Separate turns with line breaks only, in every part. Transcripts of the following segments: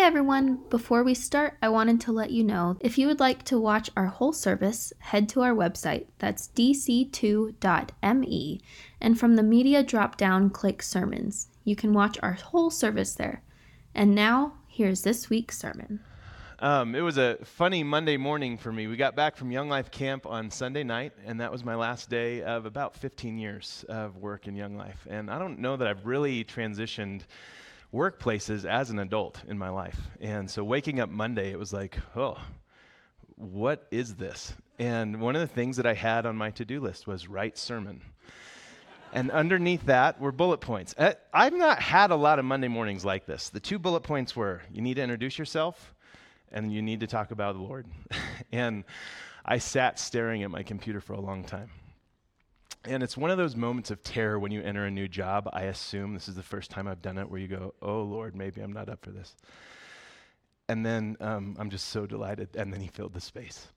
Hey everyone! Before we start, I wanted to let you know if you would like to watch our whole service, head to our website, that's dc2.me, and from the media drop down, click sermons. You can watch our whole service there. And now, here's this week's sermon.
Um, it was a funny Monday morning for me. We got back from Young Life Camp on Sunday night, and that was my last day of about 15 years of work in Young Life. And I don't know that I've really transitioned workplaces as an adult in my life. And so waking up Monday, it was like, oh, what is this? And one of the things that I had on my to do list was write sermon. and underneath that were bullet points. Uh, I've not had a lot of Monday mornings like this. The two bullet points were you need to introduce yourself and you need to talk about the Lord. and I sat staring at my computer for a long time. And it's one of those moments of terror when you enter a new job. I assume this is the first time I've done it where you go, oh Lord, maybe I'm not up for this. And then um, I'm just so delighted. And then he filled the space.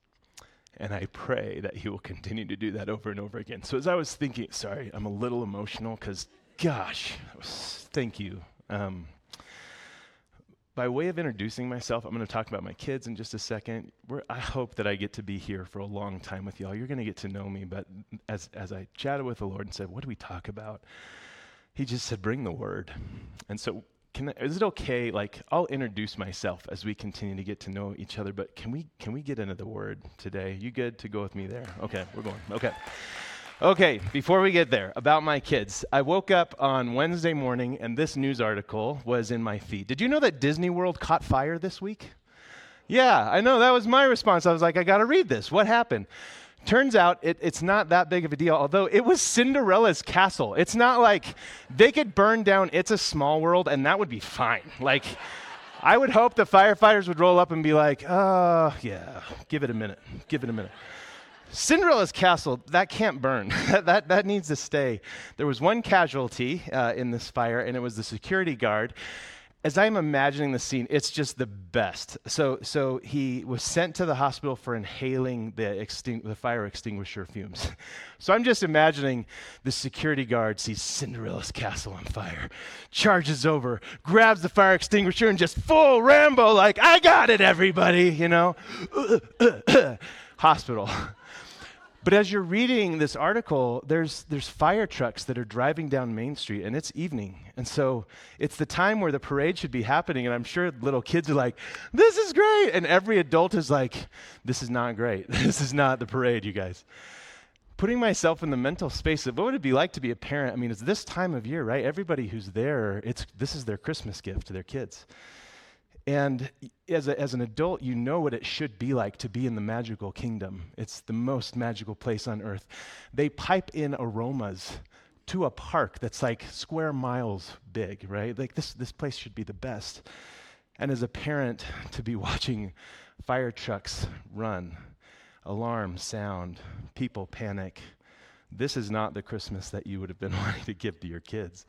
And I pray that he will continue to do that over and over again. So as I was thinking, sorry, I'm a little emotional because, gosh, was, thank you. Um, by way of introducing myself, I'm going to talk about my kids in just a second. We're, I hope that I get to be here for a long time with y'all. You're going to get to know me, but as, as I chatted with the Lord and said, What do we talk about? He just said, Bring the word. And so, can, is it okay? Like, I'll introduce myself as we continue to get to know each other, but can we, can we get into the word today? You good to go with me there? Okay, we're going. Okay. Okay, before we get there, about my kids. I woke up on Wednesday morning and this news article was in my feed. Did you know that Disney World caught fire this week? Yeah, I know. That was my response. I was like, I got to read this. What happened? Turns out it, it's not that big of a deal, although it was Cinderella's castle. It's not like they could burn down It's a Small World and that would be fine. Like, I would hope the firefighters would roll up and be like, oh, yeah, give it a minute, give it a minute. Cinderella's castle, that can't burn. that, that needs to stay. There was one casualty uh, in this fire, and it was the security guard. As I'm imagining the scene, it's just the best. So, so he was sent to the hospital for inhaling the, exting- the fire extinguisher fumes. so I'm just imagining the security guard sees Cinderella's castle on fire, charges over, grabs the fire extinguisher, and just full Rambo, like, I got it, everybody, you know? Hospital. But as you're reading this article, there's, there's fire trucks that are driving down Main Street, and it's evening. And so it's the time where the parade should be happening, and I'm sure little kids are like, This is great. And every adult is like, This is not great. This is not the parade, you guys. Putting myself in the mental space of what would it be like to be a parent? I mean, it's this time of year, right? Everybody who's there, it's, this is their Christmas gift to their kids. And as, a, as an adult, you know what it should be like to be in the magical kingdom. It's the most magical place on earth. They pipe in aromas to a park that's like square miles big, right? Like this, this place should be the best. And as a parent, to be watching fire trucks run, alarms sound, people panic, this is not the Christmas that you would have been wanting to give to your kids.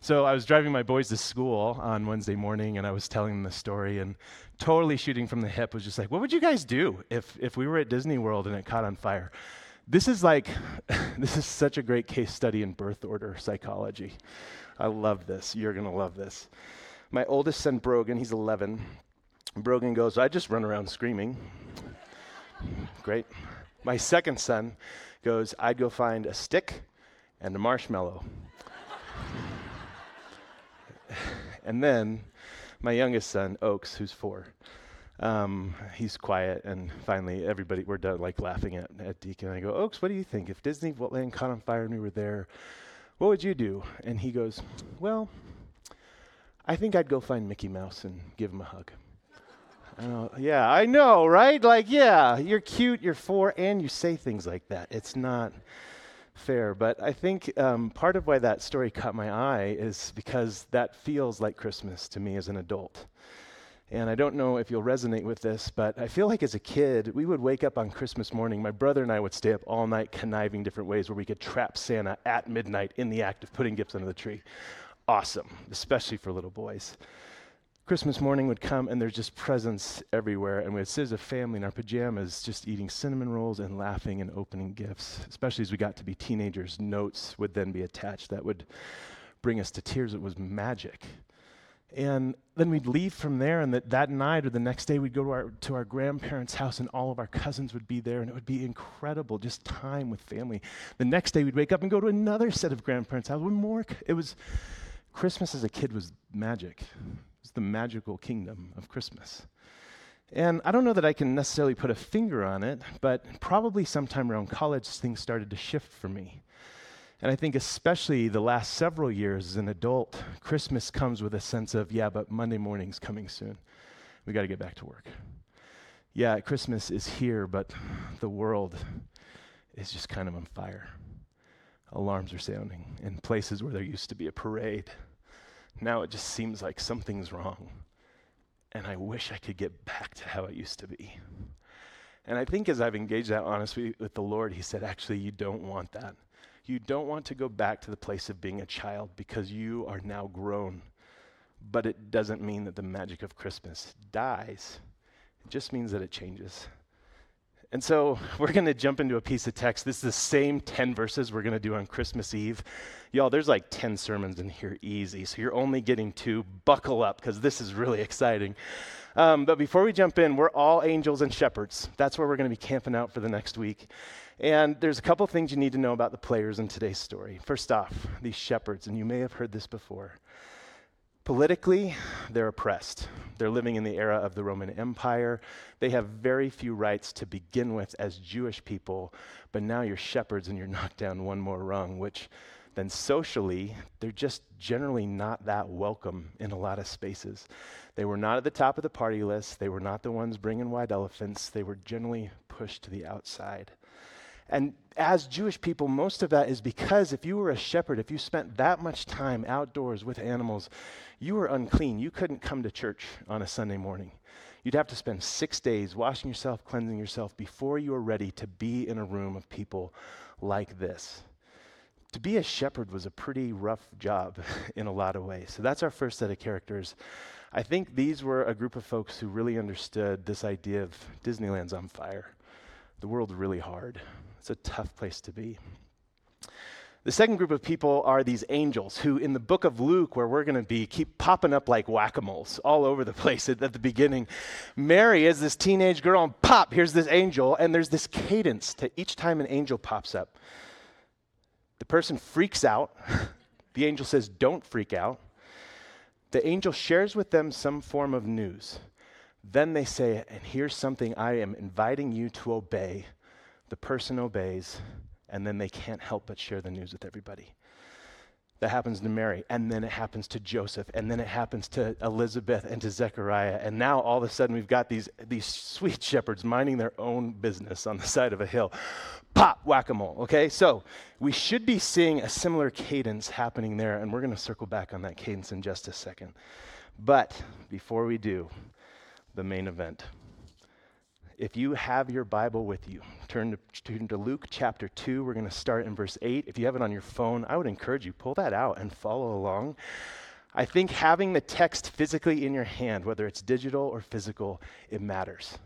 So I was driving my boys to school on Wednesday morning, and I was telling them the story, and totally shooting from the hip was just like, "What would you guys do if if we were at Disney World and it caught on fire?" This is like, this is such a great case study in birth order psychology. I love this. You're gonna love this. My oldest son, Brogan, he's 11. Brogan goes, "I just run around screaming." Great. My second son goes, I'd go find a stick and a marshmallow. and then my youngest son, Oaks, who's four, um, he's quiet, and finally, everybody, we're done like laughing at, at Deacon. I go, Oaks, what do you think? If Disney Disneyland caught on fire and we were there, what would you do? And he goes, Well, I think I'd go find Mickey Mouse and give him a hug. I yeah, I know, right? Like, yeah, you're cute, you're four, and you say things like that. It's not fair. But I think um, part of why that story caught my eye is because that feels like Christmas to me as an adult. And I don't know if you'll resonate with this, but I feel like as a kid, we would wake up on Christmas morning. My brother and I would stay up all night conniving different ways where we could trap Santa at midnight in the act of putting gifts under the tree. Awesome, especially for little boys. Christmas morning would come and there's just presents everywhere. And we'd sit as a family in our pajamas, just eating cinnamon rolls and laughing and opening gifts. Especially as we got to be teenagers, notes would then be attached that would bring us to tears. It was magic. And then we'd leave from there, and that, that night or the next day, we'd go to our, to our grandparents' house, and all of our cousins would be there, and it would be incredible, just time with family. The next day, we'd wake up and go to another set of grandparents' house with more. It was Christmas as a kid was magic. The magical kingdom of Christmas. And I don't know that I can necessarily put a finger on it, but probably sometime around college, things started to shift for me. And I think, especially the last several years as an adult, Christmas comes with a sense of, yeah, but Monday morning's coming soon. We got to get back to work. Yeah, Christmas is here, but the world is just kind of on fire. Alarms are sounding in places where there used to be a parade. Now it just seems like something's wrong. And I wish I could get back to how it used to be. And I think as I've engaged that honestly with the Lord, He said, actually, you don't want that. You don't want to go back to the place of being a child because you are now grown. But it doesn't mean that the magic of Christmas dies, it just means that it changes. And so we're going to jump into a piece of text. This is the same 10 verses we're going to do on Christmas Eve. Y'all, there's like 10 sermons in here easy, so you're only getting two. Buckle up because this is really exciting. Um, but before we jump in, we're all angels and shepherds. That's where we're going to be camping out for the next week. And there's a couple things you need to know about the players in today's story. First off, these shepherds, and you may have heard this before. Politically, they're oppressed. They're living in the era of the Roman Empire. They have very few rights to begin with as Jewish people, but now you're shepherds and you're knocked down one more rung, which then socially, they're just generally not that welcome in a lot of spaces. They were not at the top of the party list. They were not the ones bringing white elephants. They were generally pushed to the outside. And as Jewish people, most of that is because if you were a shepherd, if you spent that much time outdoors with animals, you were unclean. You couldn't come to church on a Sunday morning. You'd have to spend six days washing yourself, cleansing yourself before you were ready to be in a room of people like this. To be a shepherd was a pretty rough job in a lot of ways. So that's our first set of characters. I think these were a group of folks who really understood this idea of Disneyland's on fire. The world's really hard. It's a tough place to be. The second group of people are these angels who, in the book of Luke, where we're going to be, keep popping up like whack a moles all over the place at, at, the beginning. Mary is this teenage girl, and pop, here's this angel, and there's this cadence to each time an angel pops up. The person freaks out. the angel says, Don't freak out. The angel shares with them some form of news. Then they say, And here's something I am inviting you to obey the person obeys, and then they can't help but share the news with everybody. That happens to Mary, and then it happens to Joseph, and then it happens to Elizabeth and to Zechariah. And now all of a sudden we've got these, these sweet shepherds minding their own business on the side of a hill. Pop, whack a mole, okay? So we should be seeing a similar cadence happening there, and we're going to circle back on that cadence in just a second. But before we do, the main event. If you have your Bible with you, turn to, turn to Luke chapter 2. We're going to start in verse 8. If you have it on your phone, I would encourage you, pull that out and follow along. I think having the text physically in your hand, whether it's digital or physical, it matters.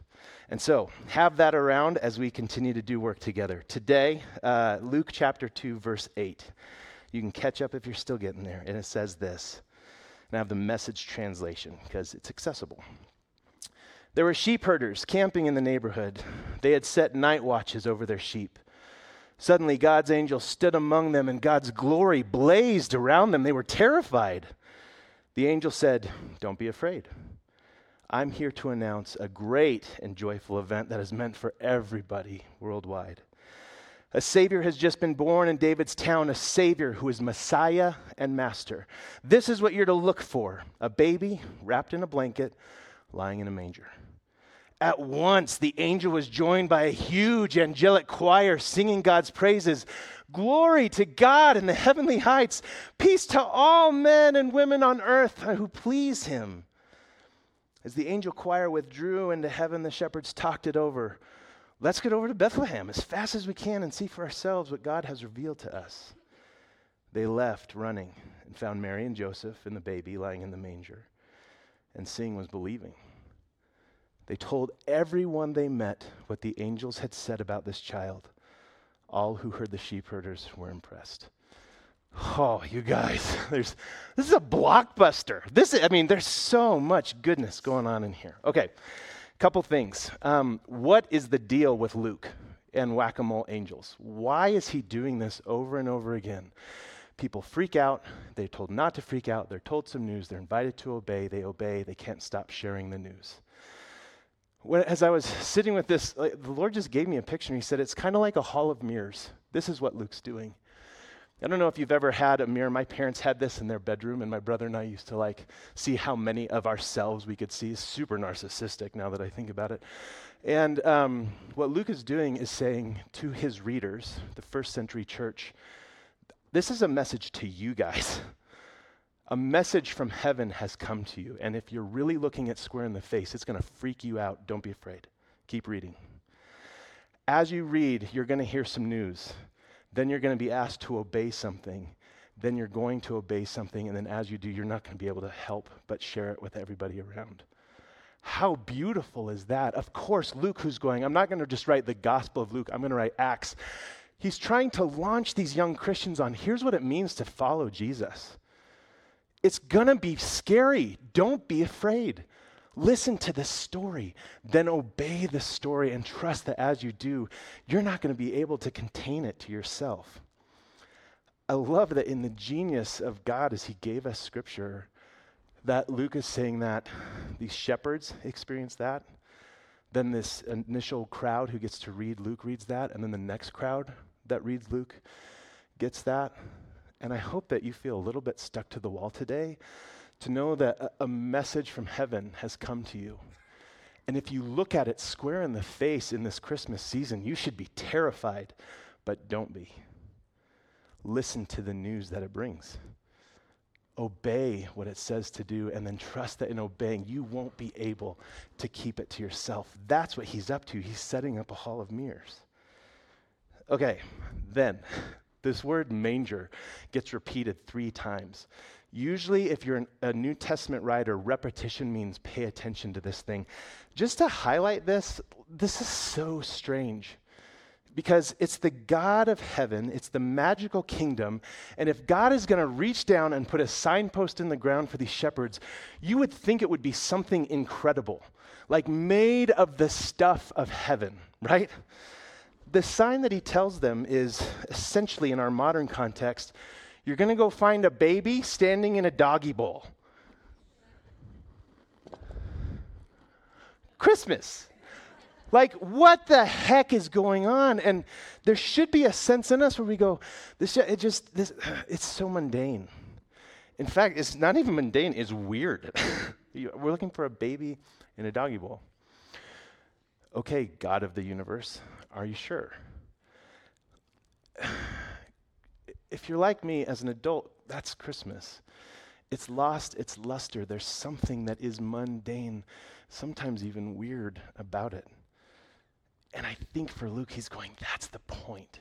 And so, have that around as we continue to do work together. Today, uh, Luke chapter 2, verse 8. You can catch up if you're still getting there. And it says this. And I have the message translation because it's accessible. There were sheep herders camping in the neighborhood. They had set night watches over their sheep. Suddenly, God's angel stood among them, and God's glory blazed around them. They were terrified. The angel said, Don't be afraid. I'm here to announce a great and joyful event that is meant for everybody worldwide. A Savior has just been born in David's town, a Savior who is Messiah and Master. This is what you're to look for a baby wrapped in a blanket, lying in a manger. At once, the angel was joined by a huge angelic choir singing God's praises. Glory to God in the heavenly heights, peace to all men and women on earth who please him. As the angel choir withdrew into heaven, the shepherds talked it over. Let's get over to Bethlehem as fast as we can and see for ourselves what God has revealed to us. They left running and found Mary and Joseph and the baby lying in the manger. And seeing was believing. They told everyone they met what the angels had said about this child. All who heard the sheep herders were impressed. Oh, you guys, there's this is a blockbuster. This is, I mean, there's so much goodness going on in here. Okay, a couple things. Um, what is the deal with Luke and whack-a-mole angels? Why is he doing this over and over again? People freak out. They're told not to freak out. They're told some news. They're invited to obey. They obey. They can't stop sharing the news. When, as I was sitting with this, like, the Lord just gave me a picture. and He said, It's kind of like a hall of mirrors. This is what Luke's doing. I don't know if you've ever had a mirror. My parents had this in their bedroom, and my brother and I used to like see how many of ourselves we could see. Super narcissistic now that I think about it. And um, what Luke is doing is saying to his readers, the first century church, this is a message to you guys. A message from heaven has come to you. And if you're really looking at square in the face, it's going to freak you out. Don't be afraid. Keep reading. As you read, you're going to hear some news. Then you're going to be asked to obey something. Then you're going to obey something. And then as you do, you're not going to be able to help but share it with everybody around. How beautiful is that? Of course, Luke, who's going, I'm not going to just write the Gospel of Luke, I'm going to write Acts. He's trying to launch these young Christians on here's what it means to follow Jesus. It's going to be scary. Don't be afraid. Listen to the story, then obey the story and trust that as you do, you're not going to be able to contain it to yourself. I love that in the genius of God as He gave us scripture, that Luke is saying that these shepherds experience that. Then this initial crowd who gets to read Luke reads that, and then the next crowd that reads Luke gets that. And I hope that you feel a little bit stuck to the wall today to know that a, a, message from heaven has come to you. And if you look at it square in the face in this Christmas season, you should be terrified, but don't be. Listen to the news that it brings. Obey what it says to do, and then trust that in obeying, you won't be able to keep it to yourself. That's what he's up to. He's setting up a hall of mirrors. Okay, then this word manger gets repeated three times. Usually, if you're an, a New Testament writer, repetition means pay attention to this thing. Just to highlight this, this is so strange because it's the God of heaven, it's the magical kingdom. And if God is going to reach down and put a signpost in the ground for these shepherds, you would think it would be something incredible, like made of the stuff of heaven, right? The sign that he tells them is essentially, in our modern context, you're going to go find a baby standing in a doggy bowl. Christmas. Like, what the heck is going on? And there should be a sense in us where we go, this, it just, this, it's so mundane. In fact, it's not even mundane, it's weird. We're looking for a baby in a doggy bowl. Okay, God of the universe, are you sure? If you're like me as an adult, that's Christmas. It's lost its luster. There's something that is mundane, sometimes even weird about it. And I think for Luke, he's going, that's the point.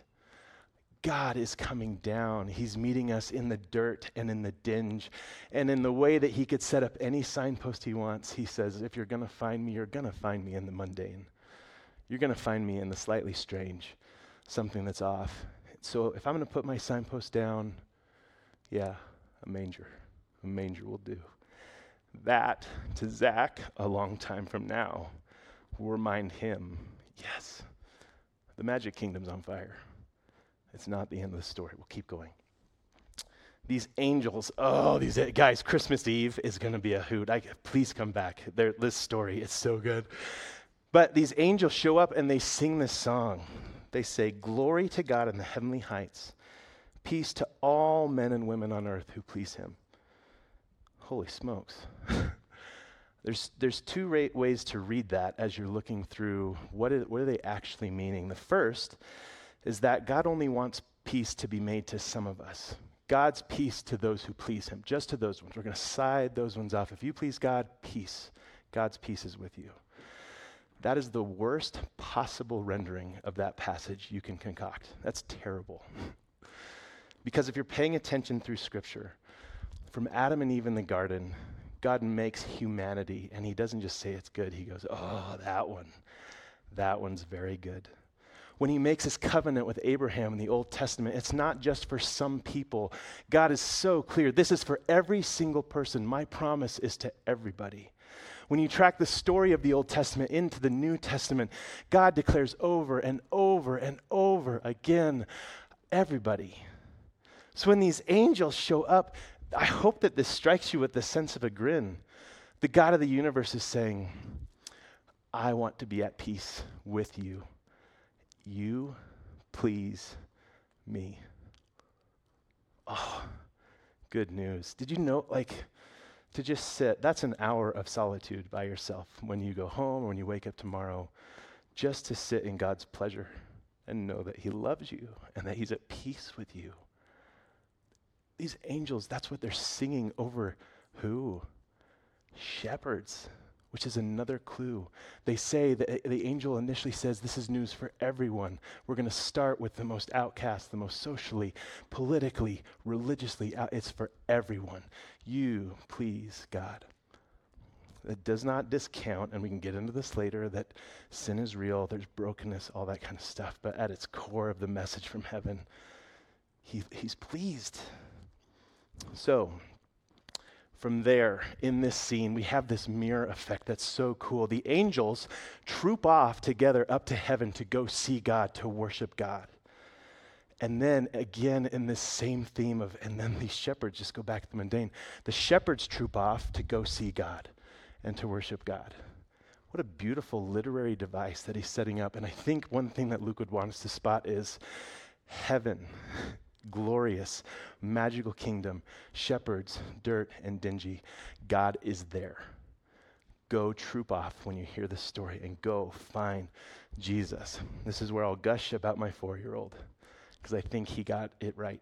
God is coming down. He's meeting us in the dirt and in the dinge. And in the way that he could set up any signpost he wants, he says, if you're going to find me, you're going to find me in the mundane you're going to find me in the slightly strange, something that's off. So if I'm going to put my signpost down, yeah, a manger. A manger will do. That, to Zach, a long time from now, will remind him yes, the magic kingdom's on fire. It's not the end of the story. We'll keep going. These angels, oh, these eh, guys, Christmas Eve is going to be a hoot. I, please come back. this story is so good. But these angels show up and they sing this song. They say, Glory to God in the heavenly heights, peace to all men and women on earth who please him. Holy smokes. there's, there's two ra- ways to read that as you're looking through what, is, what are they actually meaning. The first is that God only wants peace to be made to some of us. God's peace to those who please him, just to those ones. We're going to side those ones off. If you please God, peace. God's peace is with you. That is the worst possible rendering of that passage you can concoct. That's terrible. because if you're paying attention through Scripture, from Adam and Eve in the garden, God makes humanity, and He doesn't just say it's good, He goes, Oh, that one. That one's very good. when he makes his covenant with Abraham in the Old Testament, it's not just for some people. God is so clear. This is for every single person. My promise is to everybody. When you track the story of the Old Testament into the New Testament, God declares over and over and over again, everybody. So when these angels show up, I hope that this strikes you with the sense of a grin. The God of the universe is saying, I want to be at peace with you. You please me. Oh, good news. Did you know, like, to just sit, that's an hour of solitude by yourself when you go home or when you wake up tomorrow, just to sit in God's pleasure and know that He loves you and that He's at peace with you. These angels, that's what they're singing over who? Shepherds which is another clue. They say that eh, the angel initially says this is news for everyone. We're going to start with the most outcast, the most socially, politically, religiously. It's for everyone. You, please, God. It does not discount, and we can get into this later, that sin is real, there's brokenness, all that kind of stuff. But at its core of the message from heaven, he, He's pleased. So, from there in this scene, we have this mirror effect that's so cool. The angels troop off together up to heaven to go see God, to worship God. And then again, in this same theme of, and then these shepherds just go back to the mundane. The shepherds troop off to go see God and to worship God. What a beautiful literary device that he's setting up. And I think one thing that Luke would want us to spot is heaven glorious, magical kingdom, shepherds, dirt, and dingy. God is there. Go troop off when you hear this story and go find Jesus. This is where I'll gush about my four year old because I think he got it right.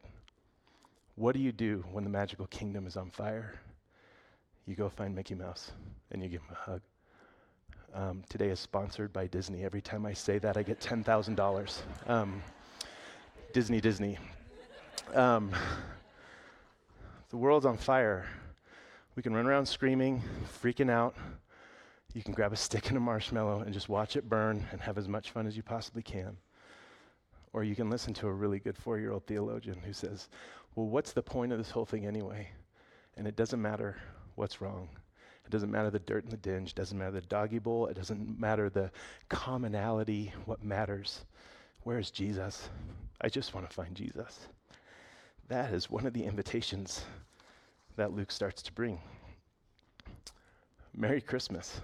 What do you do when the magical kingdom is on fire? You go find Mickey Mouse and you give him a hug. Um, today is sponsored by Disney. Every time I say that, I get $10,000. Um, Disney, Disney. Um, the world's on fire. We can run around screaming, freaking out. You can grab a stick and a marshmallow and just watch it burn and have as much fun as you possibly can. Or you can listen to a really good four year old theologian who says, Well, what's the point of this whole thing anyway? And it doesn't matter what's wrong. It doesn't matter the dirt and the dinge. It doesn't matter the doggy bowl. It doesn't matter the commonality. What matters? Where is Jesus? I just want to find Jesus. That is one of the invitations that Luke starts to bring. Merry Christmas.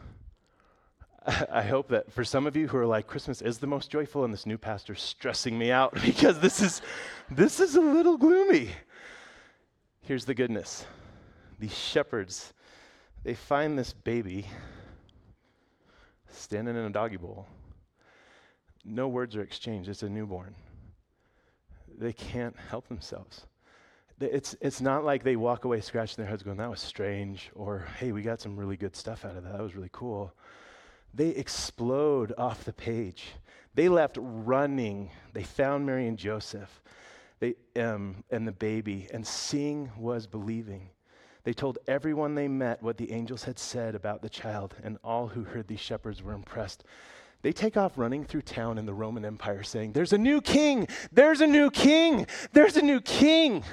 I hope that for some of you who are like Christmas is the most joyful and this new pastor's stressing me out because this is this is a little gloomy. Here's the goodness. These shepherds they find this baby standing in a doggy bowl. No words are exchanged. It's a newborn. They can't help themselves it's, it's not like they walk away scratching their heads going, that was strange, or hey, we got some really good stuff out of that. That was really cool. They explode off the page. They left running. They found Mary and Joseph they, um, and the baby, and seeing was believing. They told everyone they met what the angels had said about the child, and all who heard these shepherds were impressed. They take off running through town in the Roman Empire saying, There's a new king! There's a new king! There's a new king!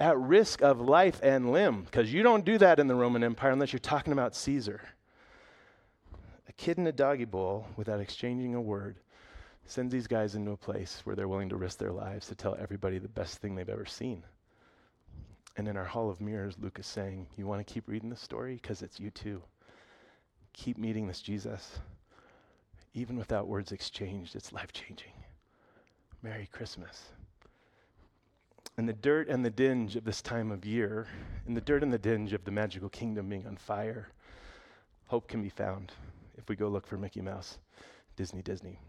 at risk of life and limb, because you don't do that in the Roman Empire unless you're talking about Caesar. A kid in a doggy bowl without exchanging a word sends these guys into a place where they're willing to risk their lives to tell everybody the best thing they've ever seen. And in our Hall of Mirrors, Luke is saying, You want to keep reading the story? Because it's you too. Keep meeting this Jesus. Even without words exchanged, it's life changing. Merry Christmas. In the dirt and the dinge of this time of year, in the dirt and the dinge of the magical kingdom being on fire, hope can be found if we go look for Mickey Mouse, Disney, Disney.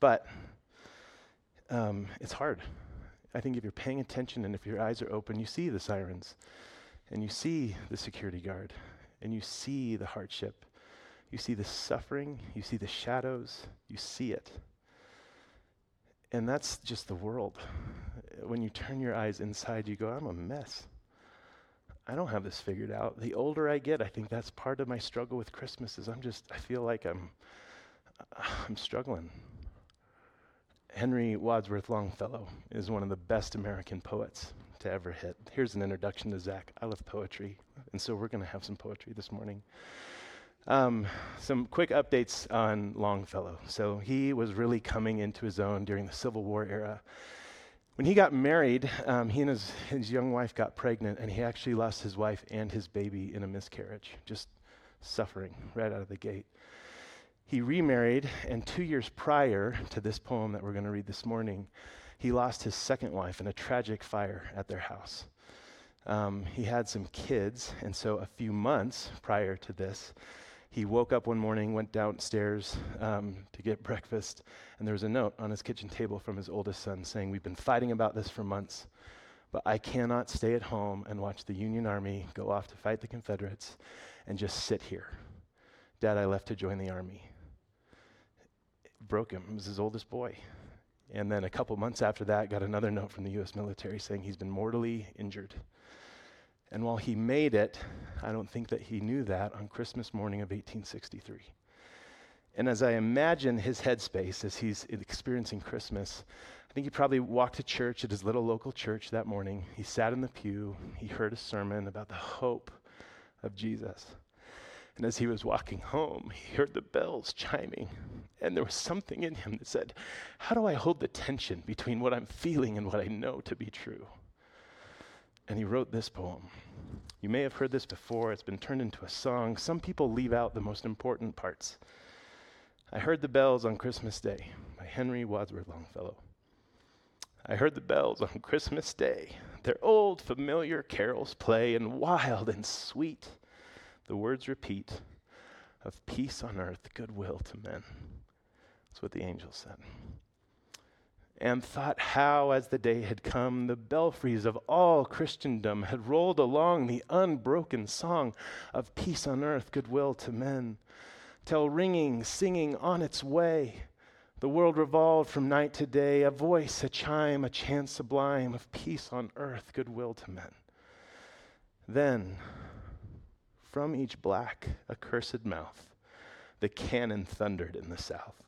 But um, it's hard. I think if you're paying attention and if your eyes are open, you see the sirens and you see the security guard and you see the hardship. You see the suffering, you see the shadows, you see it. And that's just the world. When you turn your eyes inside, you go, I'm a mess. I don't have this figured out. The older I get, I think that's part of my struggle with Christmas is I'm just I feel like I'm I'm struggling. Henry Wadsworth Longfellow is one of the best American poets to ever hit. Here's an introduction to Zach. I love poetry, and so we're going to have some poetry this morning. Um, some quick updates on Longfellow. So he was really coming into his own during the Civil War era. When he got married, um, he and his, his young wife got pregnant, and he actually lost his wife and his baby in a miscarriage, just suffering right out of the gate. He remarried, and two years prior to this poem that we're going to read this morning, he lost his second wife in a tragic fire at their house. Um, he had some kids, and so a few months prior to this, he woke up one morning, went downstairs um, to get breakfast, and there was a note on his kitchen table from his oldest son saying, We've been fighting about this for months, but I cannot stay at home and watch the Union Army go off to fight the Confederates and just sit here. Dad, I left to join the Army. It broke him. It was his oldest boy. And then a couple months after that, got another note from the U.S. military saying he's been mortally injured. And while he made it, I don't think that he knew that on Christmas morning of 1863. And as I imagine his headspace as he's experiencing Christmas, I think he probably walked to church at his little local church that morning. He sat in the pew, he heard a sermon about the hope of Jesus. And as he was walking home, he heard the bells chiming. And there was something in him that said, How do I hold the tension between what I'm feeling and what I know to be true? And he wrote this poem. You may have heard this before, it's been turned into a song. Some people leave out the most important parts. I heard the bells on Christmas Day by Henry Wadsworth Longfellow. I heard the bells on Christmas Day. Their old familiar carols play, and wild and sweet the words repeat of peace on earth, goodwill to men. That's what the angel said and thought how, as the day had come, the belfries of all Christendom had rolled along the unbroken song of peace on earth, goodwill to men, till ringing, singing on its way, the world revolved from night to day, a voice, a chime, a chant sublime of peace on earth, goodwill to men. Then, from each black, accursed mouth, the cannon thundered in the south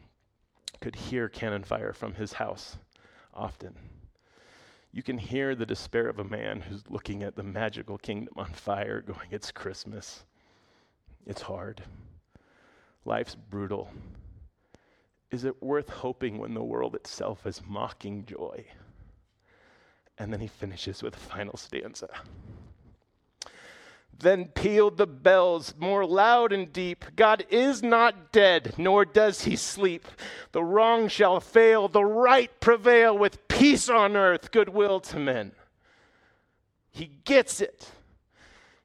could hear cannon fire from his house often. You can hear the despair of a man who's looking at the magical kingdom on fire, going, It's Christmas. It's hard. Life's brutal. Is it worth hoping when the world itself is mocking joy? And then he finishes with a final stanza. Then pealed the bells more loud and deep. God is not dead, nor does he sleep. The wrong shall fail, the right prevail, with peace on earth, goodwill to men. He gets it.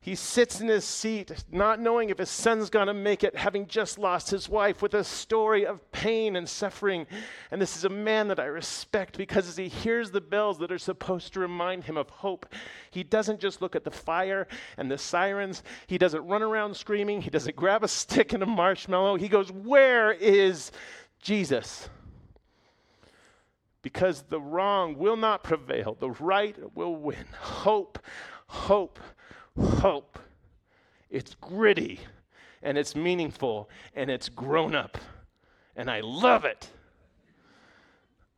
He sits in his seat, not knowing if his son's going to make it, having just lost his wife, with a story of pain and suffering. And this is a man that I respect because as he hears the bells that are supposed to remind him of hope, he doesn't just look at the fire and the sirens. He doesn't run around screaming. He doesn't grab a stick and a marshmallow. He goes, Where is Jesus? Because the wrong will not prevail, the right will win. Hope, hope hope. It's gritty and it's meaningful and it's grown up. And I love it.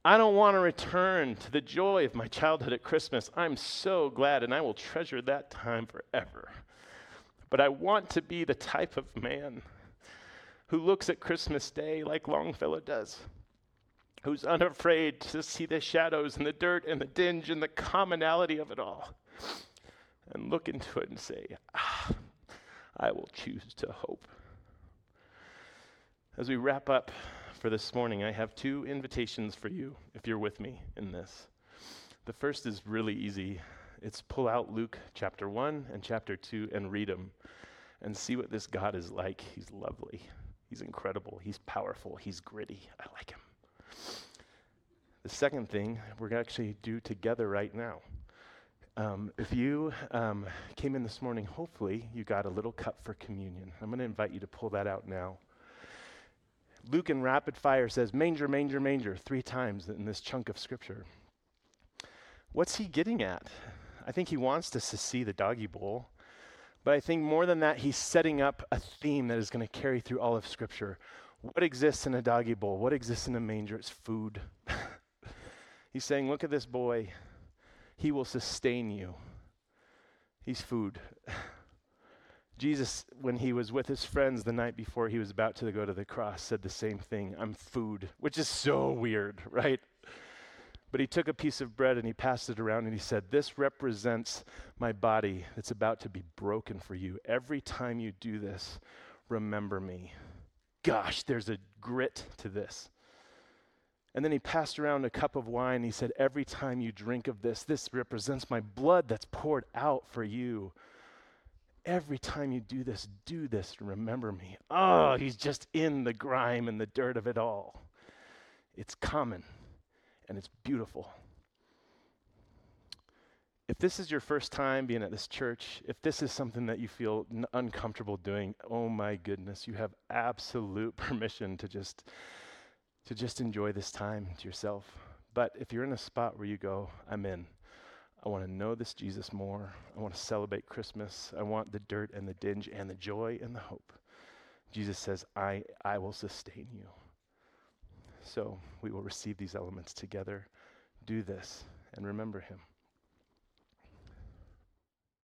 I don't want to return to the joy of my childhood at Christmas. I'm so glad and I will treasure that time forever. But I want to be the type of man who looks at Christmas Day like Longfellow does, who's unafraid to see the shadows and the dirt and the dinge and the commonality of it all and look into it and say, ah, I will choose to hope. As we wrap up for this morning, I have two invitations for you if you're with me in this. The first is really easy. It's pull out Luke chapter 1 and chapter 2 and read them and see what this God is like. He's lovely. He's incredible. He's powerful. He's gritty. I like him. The second thing we're going to actually do together right now. Um, if you um, came in this morning, hopefully you got a little cup for communion. I'm going to invite you to pull that out now. Luke in rapid fire says, Manger, manger, manger, three times in this chunk of scripture. What's he getting at? I think he wants us to see the doggy bowl. But I think more than that, he's setting up a theme that is going to carry through all of Scripture. What exists in a doggy bowl? What exists in a manger? It's food. he's saying, Look at this boy. He will sustain you. He's food. Jesus, when he was with his friends the night before he was about to go to the cross, said the same thing I'm food, which is so weird, right? But he took a piece of bread and he passed it around and he said, This represents my body that's about to be broken for you. Every time you do this, remember me. Gosh, there's a grit to this. And then he passed around a cup of wine. He said, Every time you drink of this, this represents my blood that's poured out for you. Every time you do this, do this, remember me. Oh, he's just in the grime and the dirt of it all. It's common and it's beautiful. If this is your first time being at this church, if this is something that you feel n- uncomfortable doing, oh my goodness, you have absolute permission to just to just enjoy this time to yourself. But if you're in a spot where you go, I'm in. I want to know this Jesus more. I want to celebrate Christmas. I want the dirt and the dinge and the joy and the hope. Jesus says, I, I will sustain you. So we will receive these elements together. Do this and remember him.